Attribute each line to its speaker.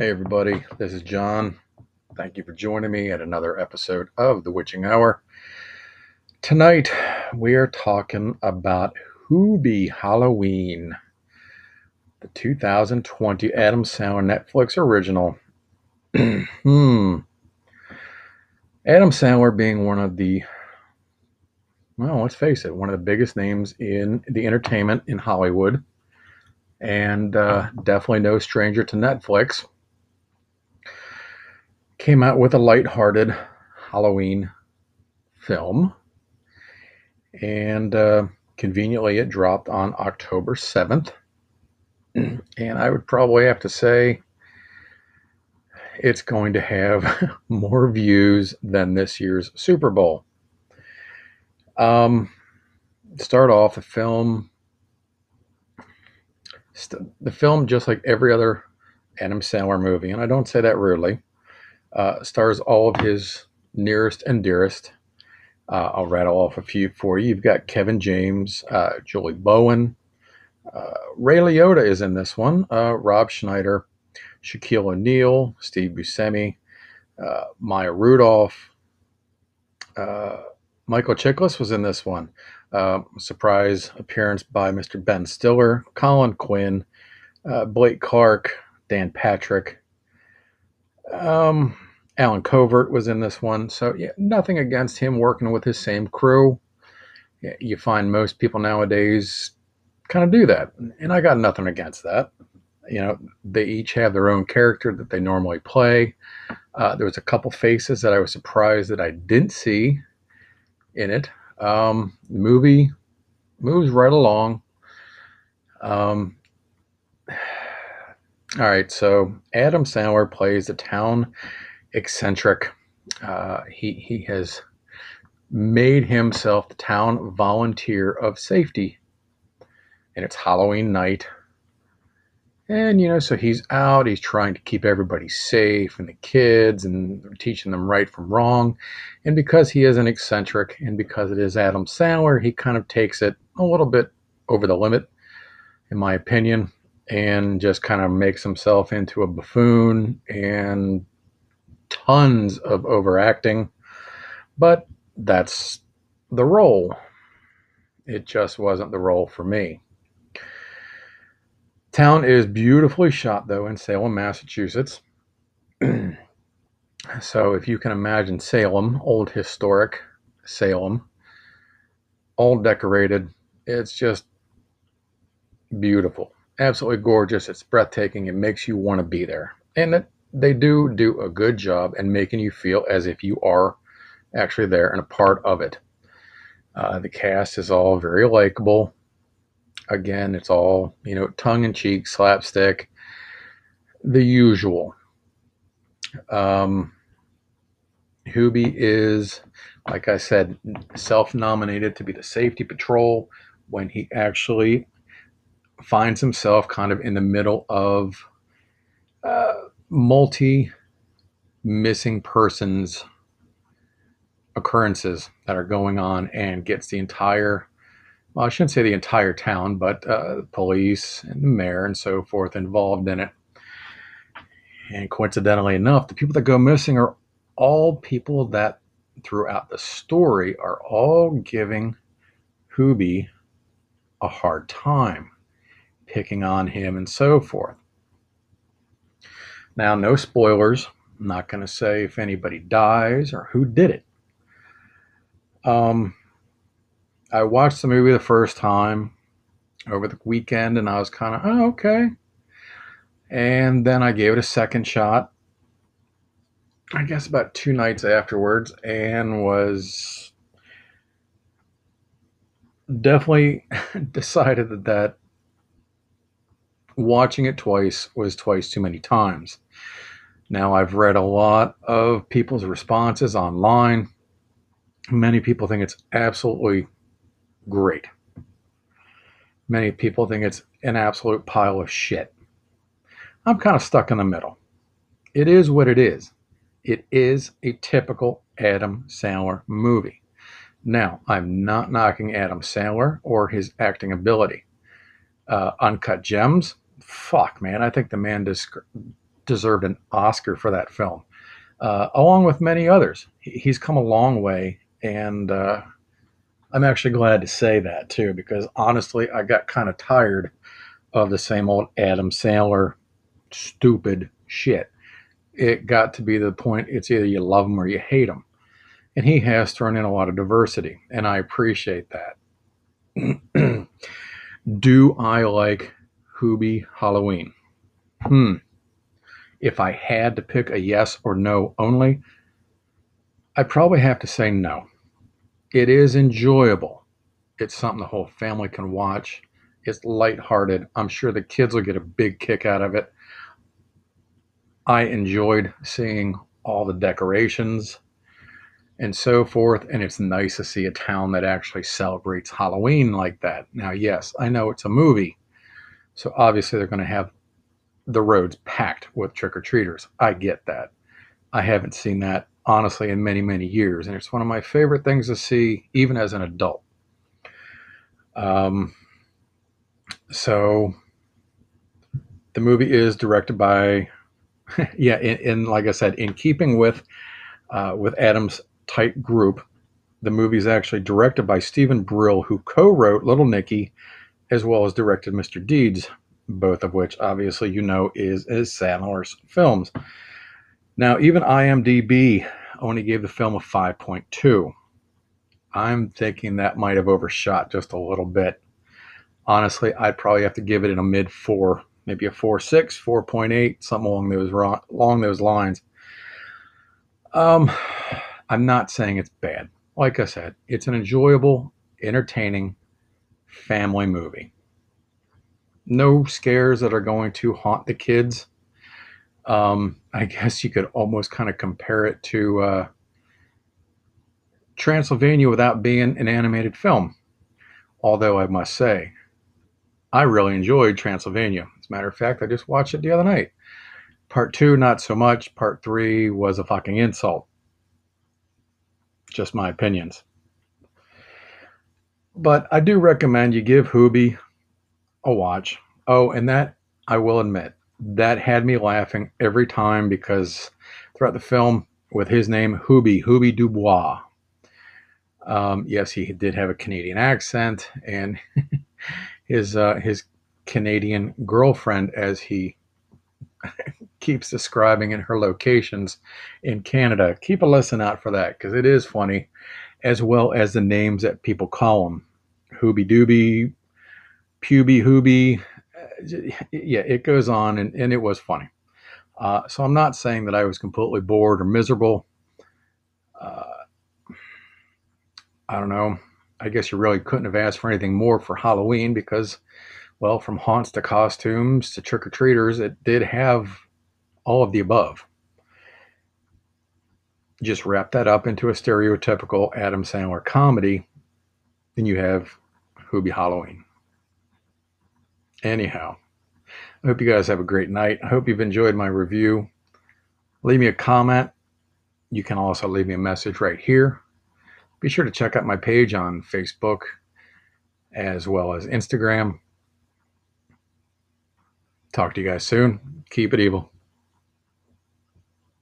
Speaker 1: Hey, everybody, this is John. Thank you for joining me at another episode of The Witching Hour. Tonight, we are talking about Hubie Halloween, the 2020 Adam Sandler Netflix original. hmm. Adam Sandler being one of the, well, let's face it, one of the biggest names in the entertainment in Hollywood, and uh, definitely no stranger to Netflix came out with a light-hearted Halloween film, and uh, conveniently it dropped on October 7th. And I would probably have to say it's going to have more views than this year's Super Bowl. Um, start off the film. The film, just like every other Adam Sandler movie, and I don't say that rudely, uh, stars all of his nearest and dearest. Uh, I'll rattle off a few for you. You've got Kevin James, uh, Julie Bowen, uh, Ray Liotta is in this one, uh, Rob Schneider, Shaquille O'Neal, Steve Buscemi, uh, Maya Rudolph, Michael Chiklis was in this one. surprise appearance by Mr. Ben Stiller, Colin Quinn, Blake Clark, Dan Patrick, um, Allen Covert was in this one, so yeah, nothing against him working with his same crew. You find most people nowadays kind of do that, and I got nothing against that. You know, they each have their own character that they normally play. Uh, there was a couple faces that I was surprised that I didn't see in it. Um, the movie moves right along. Um, all right, so Adam Sandler plays a town eccentric. Uh, he he has made himself the town volunteer of safety, and it's Halloween night. And you know, so he's out. He's trying to keep everybody safe and the kids, and teaching them right from wrong. And because he is an eccentric, and because it is Adam Sandler, he kind of takes it a little bit over the limit, in my opinion and just kind of makes himself into a buffoon and tons of overacting. But that's the role. It just wasn't the role for me. Town is beautifully shot, though, in Salem, Massachusetts. so, if you can imagine Salem, old historic Salem, all decorated, it's just beautiful absolutely gorgeous. It's breathtaking. It makes you want to be there. And they do do a good job in making you feel as if you are actually there and a part of it. Uh, the cast is all very likable. Again, it's all, you know, tongue in cheek, slapstick, the usual. Um, Hubie is, like I said, self nominated to be the safety patrol when he actually finds himself kind of in the middle of uh, multi missing persons occurrences that are going on and gets the entire well, I shouldn't say the entire town, but uh, police and the mayor and so forth involved in it. And coincidentally enough, the people that go missing are all people that throughout the story are all giving Hubie a hard time picking on him and so forth. Now, no spoilers. I'm not going to say if anybody dies or who did it. Um, I watched the movie the first time over the weekend and I was kind of, oh, okay. And then I gave it a second shot, I guess about two nights afterwards, and was definitely decided that that watching it twice was twice too many times. Now, I've read a lot of people's responses online. Many people think it's absolutely great. Many people think it's an absolute pile of shit. I'm kind of stuck in the middle. It is what it is. It is a typical Adam Sandler movie. Now, I'm not knocking Adam Sandler or his acting ability. Uh, Uncut Gems fuck, man, I think the man just deserved an Oscar for that film, uh, along with many others. He's come a long way, and uh, I'm actually glad to say that too, because honestly, I got kind of tired of the same old Adam Sandler stupid shit. It got to be the point it's either you love him or you hate him. And he has thrown in a lot of diversity, and I appreciate that. Do I like Hubie Halloween? Hmm. If I had to pick a yes or no only, I'd probably have to say no. It is enjoyable. It's something the whole family can watch. It's lighthearted. I'm sure the kids will get a big kick out of it. I enjoyed seeing all the decorations and so forth. And it's nice to see a town that actually celebrates Halloween like that. Now, yes, I know it's a movie. So obviously they're going to have the roads packed with trick or treaters. I get that. I haven't seen that honestly in many, many years. And it's one of my favorite things to see, even as an adult. Um, so the movie is directed by, yeah, in, in, like I said, in keeping with uh, with Adam's tight group, the movie is actually directed by Stephen Brill, who co-wrote Little Nicky, as well as directed Mr. Deeds, both of which obviously you know is is Sandler's films. Now, even IMDb only gave the film a 5.2. I'm thinking that might have overshot just a little bit honestly, I'd probably have to give it in a mid four, maybe a four six, four point eight, something along those along those lines. Um, I'm not saying it's bad. Like I said, it's an enjoyable, entertaining family movie. No scares that are going to haunt the kids. Um, I guess you could almost kind of compare it to uh, Transylvania without being an animated film. Although I must say, I really enjoyed Transylvania. As a matter of fact, I just watched it the other night. Part two, not so much. Part three was a fucking insult. Just my opinions. But I do recommend you give Hubie a watch. Oh, and that I will admit, that had me laughing every time because throughout the film, with his name, Hubie, Hubie Dubois. Um, yes, he did have a Canadian accent, and his uh, his Canadian girlfriend, as he keeps describing in her locations in Canada. Keep a listen out for that because it is funny, as well as the names that people call him, Hooby Dooby, Puby Hooby. Yeah, it goes on, and, and it was funny. Uh, so I'm not saying that I was completely bored or miserable. Uh, I don't know. I guess you really couldn't have asked for anything more for Halloween because, well, from haunts to costumes to trick or treaters, it did have all of the above. Just wrap that up into a stereotypical Adam Sandler comedy, and you have Hubie Halloween. Anyhow, I hope you guys have a great night. I hope you've enjoyed my review. Leave me a comment. You can also leave me a message right here be sure to check out my page on Facebook as well as Instagram. Talk to you guys soon. Keep it evil.